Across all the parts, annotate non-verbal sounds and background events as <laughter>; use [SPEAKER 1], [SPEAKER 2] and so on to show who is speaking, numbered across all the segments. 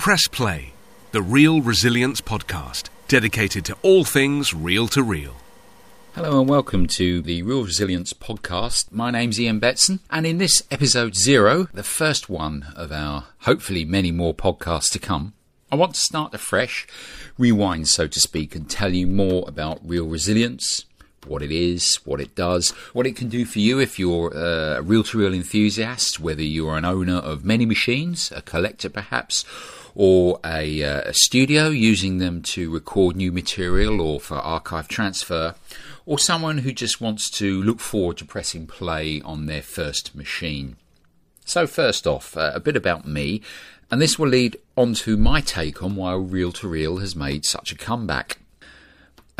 [SPEAKER 1] Press Play, the Reel Resilience podcast, dedicated to all things reel to reel.
[SPEAKER 2] Hello and welcome to the Reel Resilience podcast. My name's Ian Betson, and in this episode zero, the first one of our hopefully many more podcasts to come, I want to start afresh, rewind so to speak, and tell you more about reel resilience, what it is, what it does, what it can do for you if you're a reel to reel enthusiast, whether you're an owner of many machines, a collector perhaps, or a, uh, a studio using them to record new material or for archive transfer, or someone who just wants to look forward to pressing play on their first machine. So, first off, uh, a bit about me, and this will lead on to my take on why reel to reel has made such a comeback.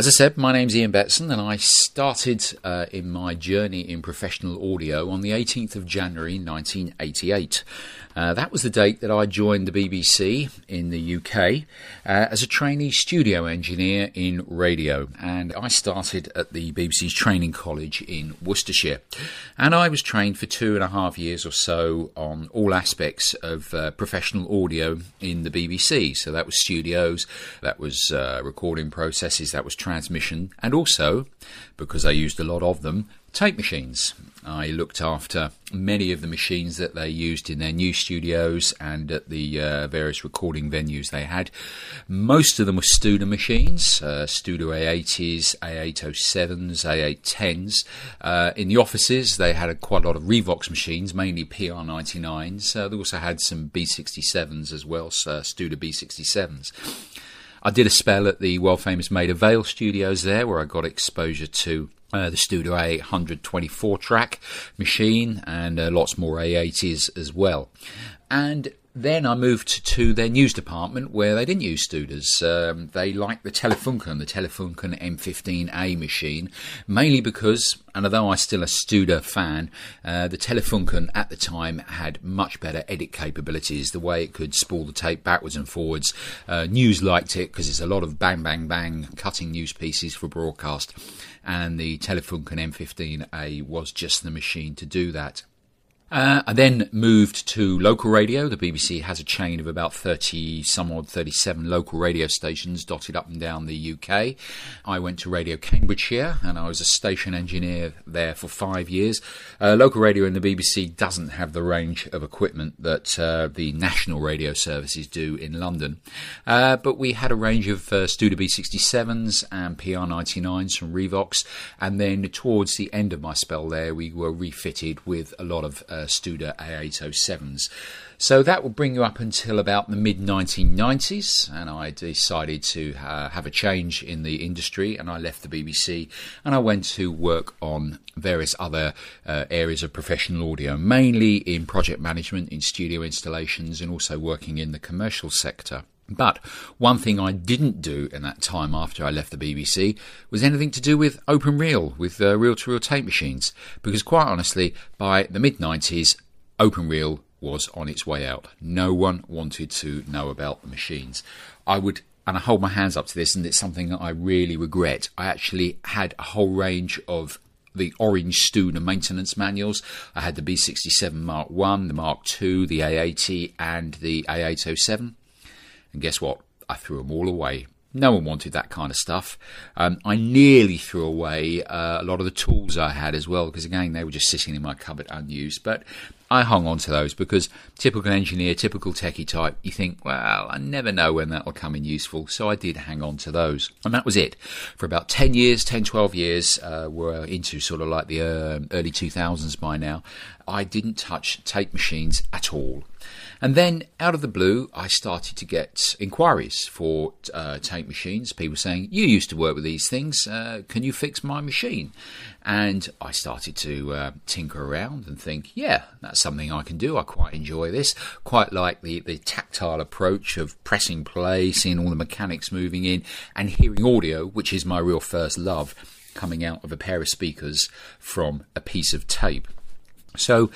[SPEAKER 2] As I said, my name's Ian Betson, and I started uh, in my journey in professional audio on the 18th of January 1988. Uh, that was the date that I joined the BBC in the UK uh, as a trainee studio engineer in radio. And I started at the BBC's training college in Worcestershire. And I was trained for two and a half years or so on all aspects of uh, professional audio in the BBC. So that was studios, that was uh, recording processes, that was transmission, and also, because I used a lot of them, tape machines. I looked after many of the machines that they used in their new studios and at the uh, various recording venues they had. Most of them were Studer machines, uh, Studer A80s, A807s, A810s. Uh, in the offices, they had a, quite a lot of Revox machines, mainly PR99s. Uh, they also had some B67s as well, so Studer B67s. I did a spell at the world famous Maida Vale studios there where I got exposure to uh, the Studer A124 track machine and uh, lots more A80s as well. And then I moved to their news department where they didn't use Studers. Um, they liked the Telefunken, the Telefunken M15A machine, mainly because, and although I'm still a Studer fan, uh, the Telefunken at the time had much better edit capabilities. The way it could spool the tape backwards and forwards. Uh, news liked it because it's a lot of bang, bang, bang, cutting news pieces for broadcast. And the Telefunken M15A was just the machine to do that. Uh, I then moved to local radio. The BBC has a chain of about 30, some odd 37 local radio stations dotted up and down the UK. I went to Radio Cambridgeshire and I was a station engineer there for five years. Uh, local radio in the BBC doesn't have the range of equipment that uh, the national radio services do in London. Uh, but we had a range of uh, Studer B67s and PR99s from Revox. And then towards the end of my spell there, we were refitted with a lot of uh, Studer A807s. So that will bring you up until about the mid 1990s, and I decided to uh, have a change in the industry, and I left the BBC and I went to work on various other uh, areas of professional audio, mainly in project management, in studio installations, and also working in the commercial sector. But one thing I didn't do in that time after I left the BBC was anything to do with open reel, with uh, reel to reel tape machines. Because quite honestly, by the mid 90s, open reel was on its way out. No one wanted to know about the machines. I would, and I hold my hands up to this, and it's something that I really regret. I actually had a whole range of the orange Studer maintenance manuals. I had the B67 Mark 1, the Mark 2, the A80, and the A807. And guess what? I threw them all away. No one wanted that kind of stuff. Um, I nearly threw away uh, a lot of the tools I had as well, because again, they were just sitting in my cupboard unused. But I hung on to those because typical engineer, typical techie type, you think, well, I never know when that will come in useful. So I did hang on to those. And that was it. For about 10 years, 10, 12 years, uh, we're into sort of like the uh, early 2000s by now. I didn't touch tape machines at all. And then out of the blue, I started to get inquiries for uh, tape machines. People saying, You used to work with these things. Uh, can you fix my machine? And I started to uh, tinker around and think, Yeah, that's something I can do. I quite enjoy this. Quite like the, the tactile approach of pressing play, seeing all the mechanics moving in, and hearing audio, which is my real first love, coming out of a pair of speakers from a piece of tape. So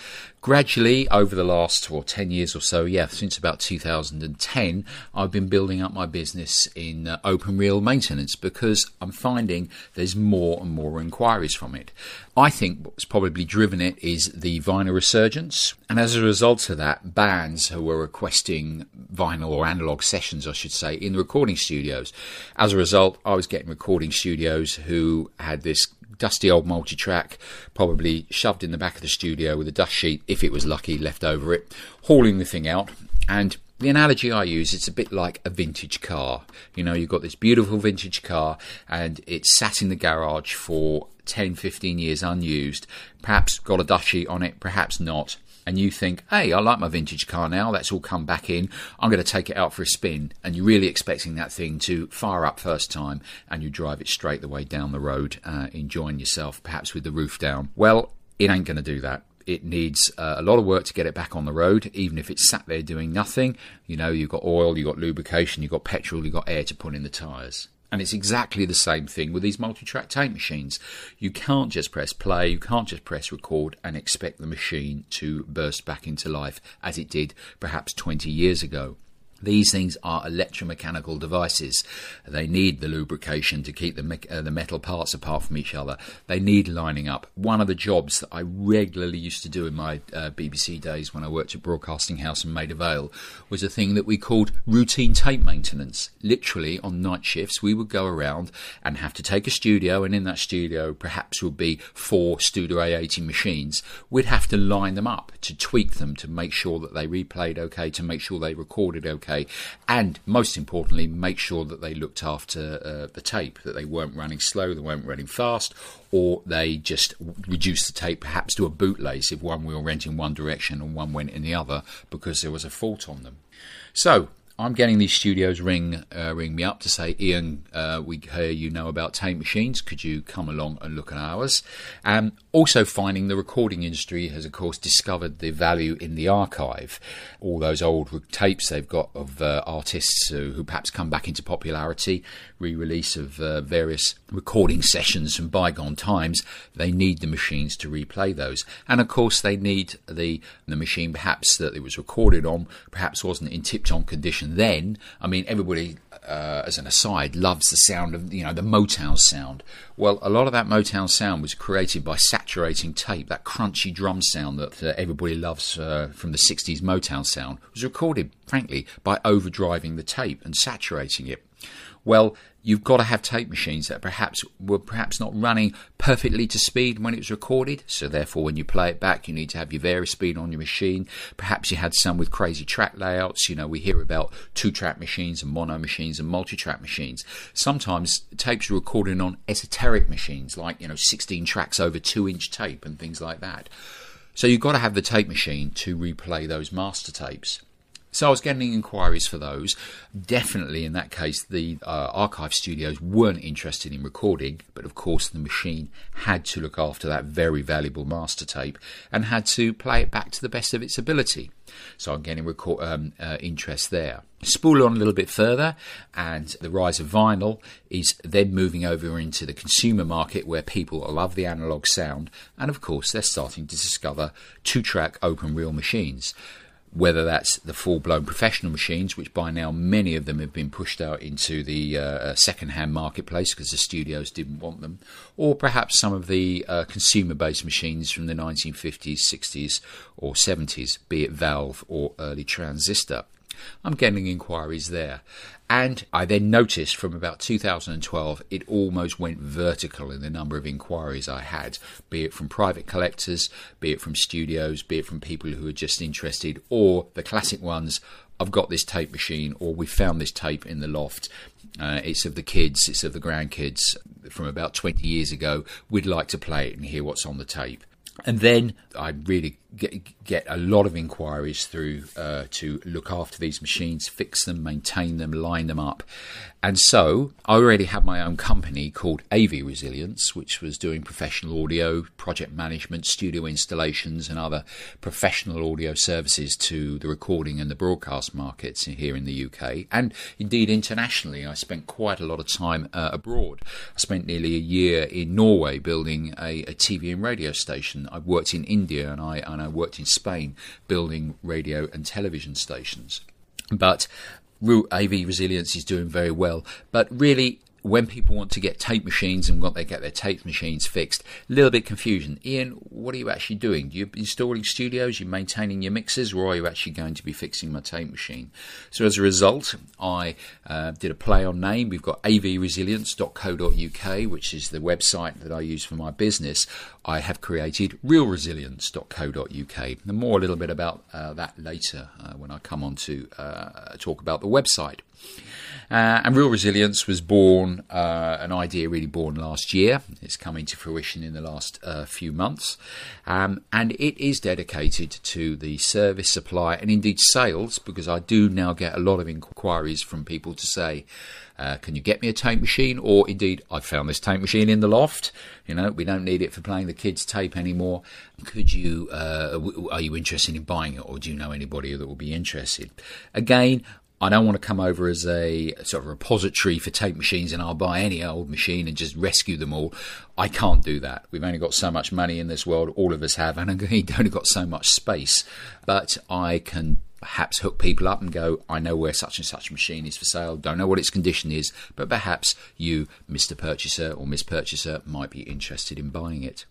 [SPEAKER 2] gradually over the last or 10 years or so yeah since about 2010 i've been building up my business in uh, open reel maintenance because i'm finding there's more and more inquiries from it. I think what's probably driven it is the vinyl resurgence and as a result of that bands who were requesting vinyl or analog sessions i should say in the recording studios. As a result i was getting recording studios who had this dusty old multi track, probably shoved in the back of the studio with a dust sheet, if it was lucky, left over it, hauling the thing out. And the analogy I use, it's a bit like a vintage car. You know, you've got this beautiful vintage car and it's sat in the garage for 10, 15 years unused, perhaps got a sheet on it, perhaps not and you think, hey, I like my vintage car now, that's all come back in, I'm going to take it out for a spin, and you're really expecting that thing to fire up first time, and you drive it straight the way down the road, uh, enjoying yourself, perhaps with the roof down. Well, it ain't going to do that. It needs uh, a lot of work to get it back on the road, even if it's sat there doing nothing. You know, you've got oil, you've got lubrication, you've got petrol, you've got air to put in the tyres. And it's exactly the same thing with these multi track tape machines. You can't just press play, you can't just press record and expect the machine to burst back into life as it did perhaps 20 years ago. These things are electromechanical devices. They need the lubrication to keep the, me- uh, the metal parts apart from each other. They need lining up. One of the jobs that I regularly used to do in my uh, BBC days when I worked at Broadcasting House in Maida Vale was a thing that we called routine tape maintenance. Literally, on night shifts, we would go around and have to take a studio, and in that studio, perhaps would be four Studer A80 machines. We'd have to line them up to tweak them to make sure that they replayed okay, to make sure they recorded okay and most importantly, make sure that they looked after uh, the tape, that they weren't running slow, they weren't running fast, or they just reduced the tape perhaps to a bootlace if one wheel went in one direction and one went in the other because there was a fault on them. So I'm getting these studios ring uh, ring me up to say, Ian, uh, we hear you know about tape machines. Could you come along and look at ours? Um, also, finding the recording industry has, of course, discovered the value in the archive. All those old tapes they've got of uh, artists who, who, perhaps come back into popularity, re-release of uh, various recording sessions from bygone times. They need the machines to replay those, and of course, they need the the machine perhaps that it was recorded on, perhaps wasn't in tip-top condition then, I mean, everybody, uh, as an aside, loves the sound of, you know, the Motown sound. Well, a lot of that Motown sound was created by saturating tape, that crunchy drum sound that everybody loves uh, from the 60s Motown sound, was recorded, frankly, by overdriving the tape and saturating it. Well, you've got to have tape machines that perhaps were perhaps not running perfectly to speed when it was recorded. So therefore, when you play it back, you need to have your vari speed on your machine. Perhaps you had some with crazy track layouts. You know, we hear about two-track machines and mono machines and multi-track machines. Sometimes tapes are recorded on esoteric machines, like you know, 16 tracks over two-inch tape and things like that. So you've got to have the tape machine to replay those master tapes. So I was getting inquiries for those. Definitely in that case, the uh, archive studios weren't interested in recording, but of course the machine had to look after that very valuable master tape and had to play it back to the best of its ability. So I'm getting record, um, uh, interest there. Spool on a little bit further, and the rise of vinyl is then moving over into the consumer market where people love the analog sound, and of course they're starting to discover two track open reel machines whether that's the full blown professional machines, which by now many of them have been pushed out into the uh, uh second hand marketplace because the studios didn't want them, or perhaps some of the uh, consumer based machines from the 1950s, 60s, or 70s, be it valve or early transistor. I'm getting inquiries there. And I then noticed from about 2012 it almost went vertical in the number of inquiries I had, be it from private collectors, be it from studios, be it from people who are just interested, or the classic ones I've got this tape machine, or we found this tape in the loft. Uh, it's of the kids, it's of the grandkids from about 20 years ago. We'd like to play it and hear what's on the tape. And then I really get, get a lot of inquiries through uh, to look after these machines, fix them, maintain them, line them up. And so I already had my own company called AV Resilience, which was doing professional audio, project management, studio installations, and other professional audio services to the recording and the broadcast markets here in the UK and indeed internationally. I spent quite a lot of time uh, abroad. I spent nearly a year in Norway building a, a TV and radio station I've worked in India and I and I worked in Spain building radio and television stations. But AV Resilience is doing very well. But really, when people want to get tape machines and want they get their tape machines fixed, a little bit confusion. Ian, what are you actually doing? You installing studios? You maintaining your mixes, or are you actually going to be fixing my tape machine? So as a result, I uh, did a play on name. We've got avresilience.co.uk, which is the website that I use for my business. I have created reelresilience.co.uk. And more a little bit about uh, that later uh, when I come on to uh, talk about the website. Uh, and Reel Resilience was born, uh, an idea really born last year. It's coming to fruition in the last uh, few months. Um, and it is dedicated to the service, supply, and indeed sales, because I do now get a lot of inquiries from people to say, uh, can you get me a tape machine? Or indeed, I found this tape machine in the loft. You know, we don't need it for playing the kids' tape anymore. Could you? Uh, are you interested in buying it, or do you know anybody that will be interested? Again, I don't want to come over as a sort of repository for tape machines and I'll buy any old machine and just rescue them all. I can't do that. We've only got so much money in this world, all of us have, and <laughs> we've only got so much space. But I can perhaps hook people up and go, I know where such and such machine is for sale, don't know what its condition is, but perhaps you, Mr. Purchaser or Miss Purchaser, might be interested in buying it.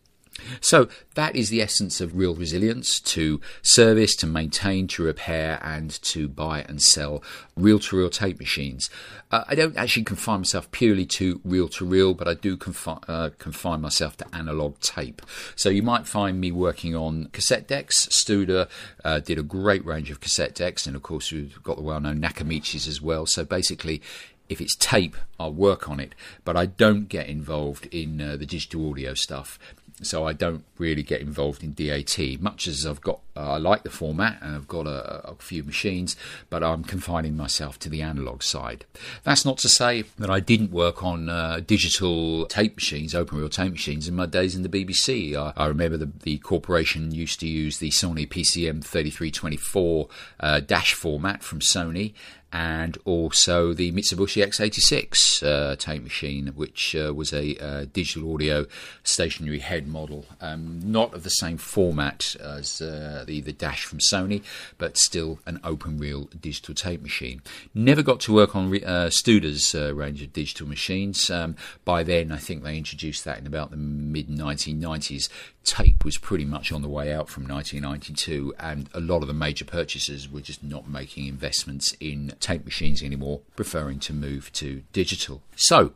[SPEAKER 2] So that is the essence of reel resilience to service, to maintain, to repair, and to buy and sell reel to reel tape machines. Uh, I don't actually confine myself purely to reel to reel, but I do confi- uh, confine myself to analog tape. So you might find me working on cassette decks. Studer uh, did a great range of cassette decks, and of course, we've got the well known Nakamichis as well. So basically, if it's tape, I'll work on it, but I don't get involved in uh, the digital audio stuff so I don't really get involved in DAT. Much as I've got, uh, I like the format and I've got a, a, few machines, but I'm confining myself to the analog side. That's not to say that I didn't work on uh, digital tape machines, open reel tape machines, in my days in the BBC. I, I remember the, the, corporation used to use the Sony PCM 3324 uh, dash format from Sony, and also the Mitsubishi X86 uh, tape machine, which uh, was a uh, digital audio stationary head model, um, not of the same format as uh, the the Dash from Sony, but still an open reel digital tape machine. Never got to work on uh, Studer's uh, range of digital machines. Um, by then, I think they introduced that in about the mid 1990s tape was pretty much on the way out from 1992, and a lot of the major purchasers were just not making investments in tape machines anymore, preferring to move to digital. So,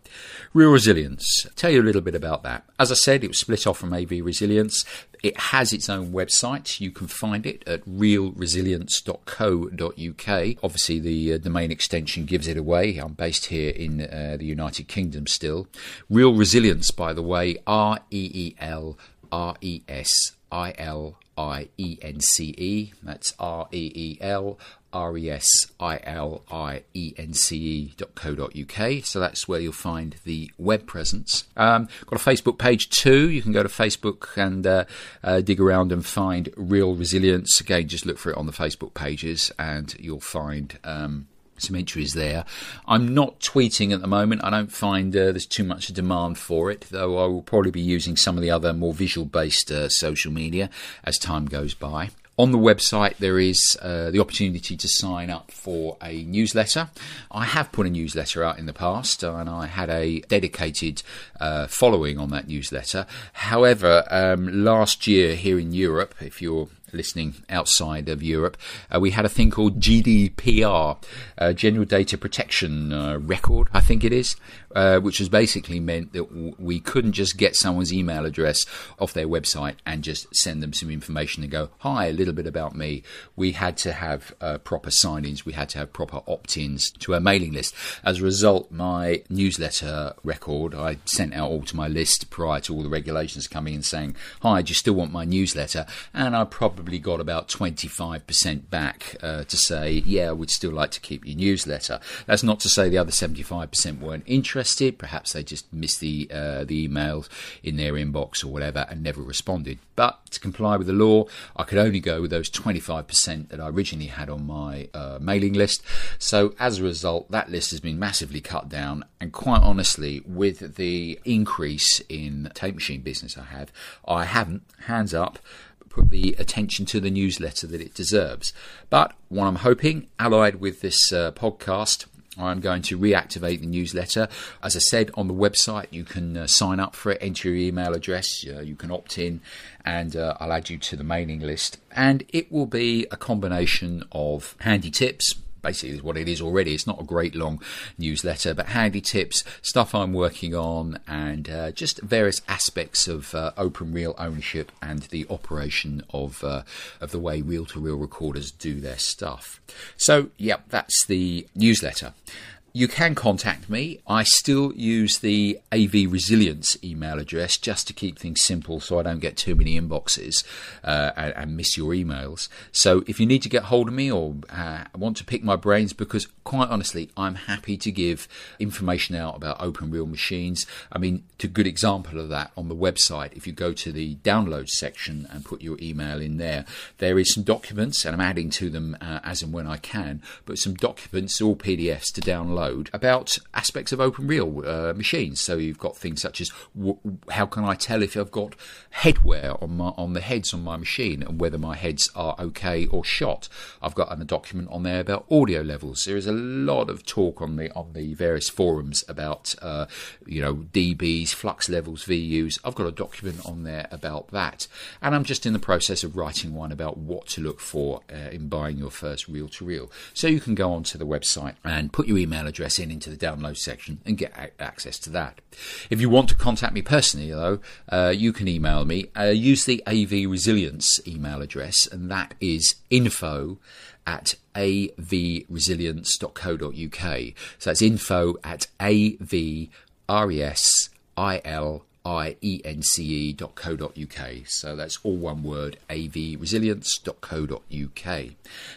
[SPEAKER 2] Reel Resilience. Tell you a little bit about that. As I said, it was split off from AV Resilience. It has its own website. You can find it at reelresilience.co.uk. Obviously, the uh, domain extension gives it away. I'm based here in uh, the United Kingdom still. Reel Resilience, by the way, R E E L R E S I L I E N C E. That's R E E L R E S I L I E N C E dot co dot uk. So that's where you'll find the web presence. Um, got a Facebook page too. You can go to Facebook and uh, uh, dig around and find Reel Resilience. Again, just look for it on the Facebook pages and you'll find. Um, some entries there. I'm not tweeting at the moment. I don't find uh, there's too much demand for it, though I will probably be using some of the other more visual based uh, social media as time goes by. On the website, there is uh, the opportunity to sign up for a newsletter. I have put a newsletter out in the past, and I had a dedicated uh, following on that newsletter. However, um, last year here in Europe, if you're listening outside of Europe, uh, we had a thing called GDPR, uh, General Data Protection uh, Record, I think it is, uh, which has basically meant that w- we couldn't just get someone's email address off their website and just send them some information and go, hi, a little bit about me. We had to have uh, proper sign ins, we had to have proper opt ins to our mailing list. As a result, my newsletter record, I sent out all to my list prior to all the regulations coming in saying, hi, do you still want my newsletter? And I probably got about 25% back uh, to say, yeah, I would still like to keep your newsletter. That's not to say the other 75% weren't interested. Perhaps they just missed the, uh, the emails in their inbox or whatever and never responded. But to comply with the law, I could only go with those 25% that I originally had on my uh, mailing list. So as a result, that list has been massively cut down. And quite honestly, with the increase in tape machine business I have, I haven't, hands up, put the attention to the newsletter that it deserves. But what I'm hoping, allied with this uh, podcast, I'm going to reactivate the newsletter. As I said on the website, you can uh, sign up for it, enter your email address, uh, you can opt in, and uh, I'll add you to the mailing list. And it will be a combination of handy tips, basically is what it is already. It's not a great long newsletter, but handy tips, stuff I'm working on, and uh, just various aspects of uh, open reel ownership and the operation of uh, of the way reel to reel recorders do their stuff. So, yep, that's the newsletter. You can contact me. I still use the AV Resilience email address just to keep things simple so I don't get too many inboxes uh, and, and, miss your emails. So if you need to get hold of me or uh, want to pick my brains, because quite honestly, I'm happy to give information out about open reel machines. I mean, to good example of that on the website, if you go to the download section and put your email in there, there is some documents, and I'm adding to them uh, as and when I can, but some documents, all PDFs to download about aspects of open reel uh, machines. So you've got things such as how can I tell if I've got headwear on my on the heads on my machine and whether my heads are okay or shot. I've got a document on there about audio levels. There is a lot of talk on the on the various forums about uh, you know dBs, flux levels, VUs. I've got a document on there about that, and I'm just in the process of writing one about what to look for uh, in buying your first reel to reel. So you can go onto the website and put your email address in into the download section and get a- access to that. If you want to contact me personally, though, uh, you can email me. Uh, use the AV Resilience email address, and that is info at avresilience.co.uk. So that's info at avresil ience.co.uk. So that's all one word, avresilience.co.uk.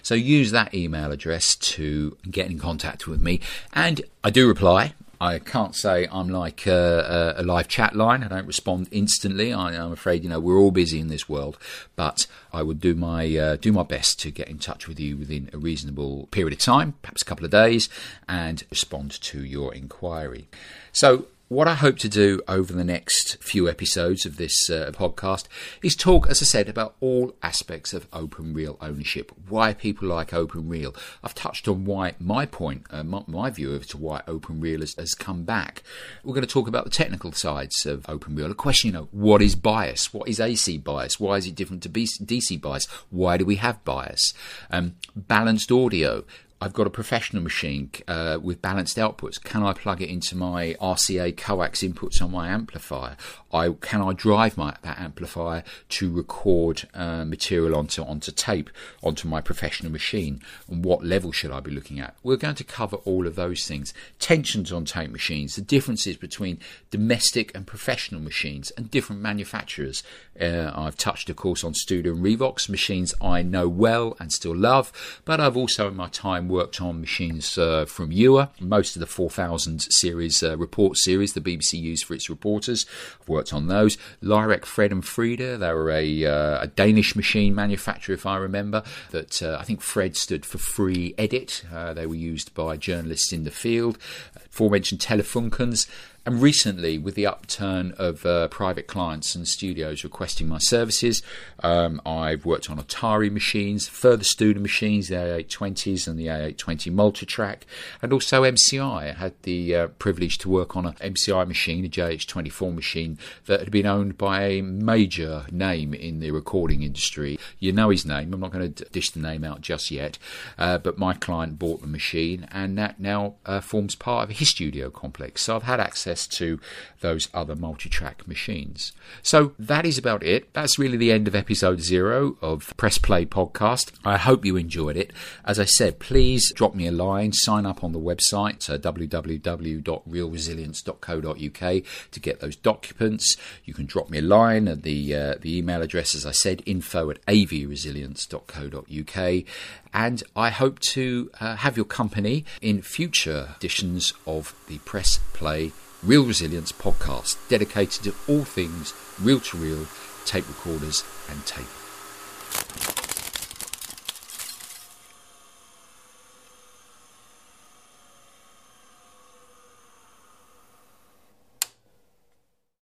[SPEAKER 2] So use that email address to get in contact with me. And I do reply. I can't say I'm like a, a, live chat line. I don't respond instantly. I, am afraid, you know, we're all busy in this world, but I would do my uh, do my best to get in touch with you within a reasonable period of time, perhaps a couple of days, and respond to your inquiry. So what I hope to do over the next few episodes of this uh, podcast is talk, as I said, about all aspects of open reel ownership, why people like open reel. I've touched on why my point, uh, my, my, view as to why open reel has, has, come back. We're going to talk about the technical sides of open reel. A question, you know, what is bias? What is AC bias? Why is it different to DC bias? Why do we have bias? Um, balanced audio. I've got a professional machine uh, with balanced outputs. Can I plug it into my RCA coax inputs on my amplifier? I can I drive my that amplifier to record uh, material onto onto tape onto my professional machine? And what level should I be looking at? We're going to cover all of those things. Tensions on tape machines, the differences between domestic and professional machines, and different manufacturers. Uh, I've touched, of course, on Studer and Revox machines I know well and still love, but I've also in my time worked on machines uh, from Uher, most of the 4000 series uh, report series the BBC used for its reporters. I've worked on those. Lyrec, Fred and Frida, they were a, uh, a Danish machine manufacturer, if I remember, that uh, I think Fred stood for free edit. Uh, they were used by journalists in the field. Aforementioned Telefunkens, and recently, with the upturn of uh, private clients and studios requesting my services, um, I've worked on Otari machines, further Studer machines, the A820s and the A820 Multitrack, and also MCI. I had the uh, privilege to work on an MCI machine, a JH24 machine, that had been owned by a major name in the recording industry. You know his name, I'm not going to dish the name out just yet, uh, but my client bought the machine, and that now uh, forms part of his studio complex. So I've had access access to those other multi track machines. So that is about it. That's really the end of episode zero of Press Play podcast. I hope you enjoyed it. As I said, please drop me a line, sign up on the website, uh, www.reelresilience.co.uk to get those documents. You can drop me a line at the, uh, the email address, as I said, info at avresilience.co.uk. And I hope to uh, have your company in future editions of the Press Play Reel Resilience podcast, dedicated to all things reel to reel tape recorders and tape